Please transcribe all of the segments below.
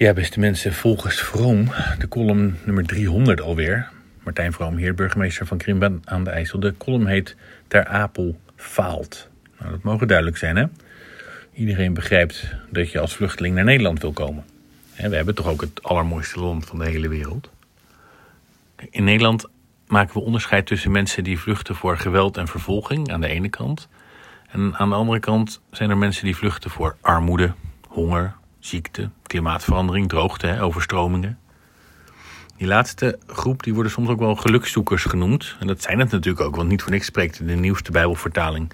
Ja, beste mensen, volgens Vroom, de column nummer 300 alweer. Martijn Vroom, heer burgemeester van Krim aan de IJssel. De column heet Ter Apel faalt. Nou, dat mogen duidelijk zijn, hè? Iedereen begrijpt dat je als vluchteling naar Nederland wil komen. We hebben toch ook het allermooiste land van de hele wereld. In Nederland maken we onderscheid tussen mensen die vluchten voor geweld en vervolging aan de ene kant. En aan de andere kant zijn er mensen die vluchten voor armoede, honger, ziekte, klimaatverandering, droogte, overstromingen. Die laatste groep die worden soms ook wel gelukzoekers genoemd. En dat zijn het natuurlijk ook, want niet voor niks spreekt de nieuwste Bijbelvertaling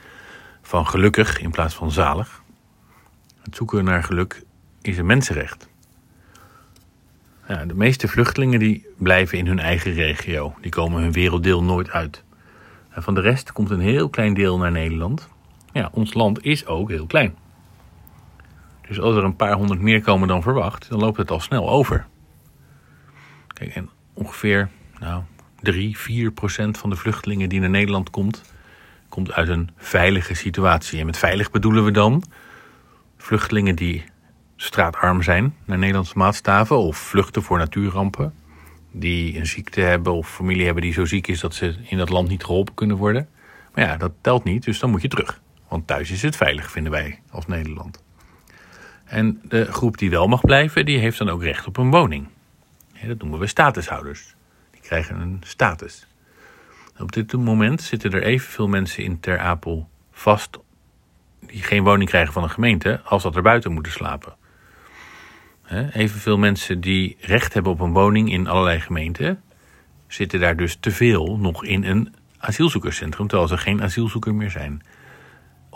van gelukkig in plaats van zalig. Het zoeken naar geluk is een mensenrecht. Ja, de meeste vluchtelingen die blijven in hun eigen regio. Die komen hun werelddeel nooit uit. En van de rest komt een heel klein deel naar Nederland. Ja, ons land is ook heel klein. Dus als er een paar honderd meer komen dan verwacht, dan loopt het al snel over. Kijk, en ongeveer nou, 3, 4 procent van de vluchtelingen die naar Nederland komt, komt uit een veilige situatie. En met veilig bedoelen we dan vluchtelingen die straatarm zijn naar Nederlandse maatstaven of vluchten voor natuurrampen. Die een ziekte hebben of familie hebben die zo ziek is dat ze in dat land niet geholpen kunnen worden. Maar ja, dat telt niet, dus dan moet je terug. Want thuis is het veilig, vinden wij als Nederland. En de groep die wel mag blijven, die heeft dan ook recht op een woning. dat noemen we statushouders. Die krijgen een status. Op dit moment zitten er evenveel mensen in Ter Apel vast die geen woning krijgen van een gemeente, als dat er buiten moeten slapen. Evenveel mensen die recht hebben op een woning in allerlei gemeenten, zitten daar dus te veel nog in een asielzoekerscentrum, terwijl ze geen asielzoeker meer zijn.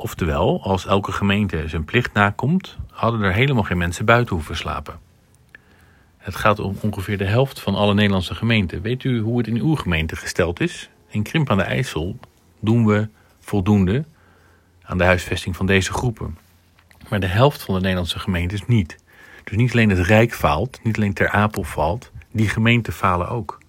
Oftewel, als elke gemeente zijn plicht nakomt, hadden er helemaal geen mensen buiten hoeven slapen. Het gaat om ongeveer de helft van alle Nederlandse gemeenten. Weet u hoe het in uw gemeente gesteld is? In Krimp aan de IJssel doen we voldoende aan de huisvesting van deze groepen. Maar de helft van de Nederlandse gemeentes niet. Dus niet alleen het Rijk faalt, niet alleen Ter Apel valt, die gemeenten falen ook.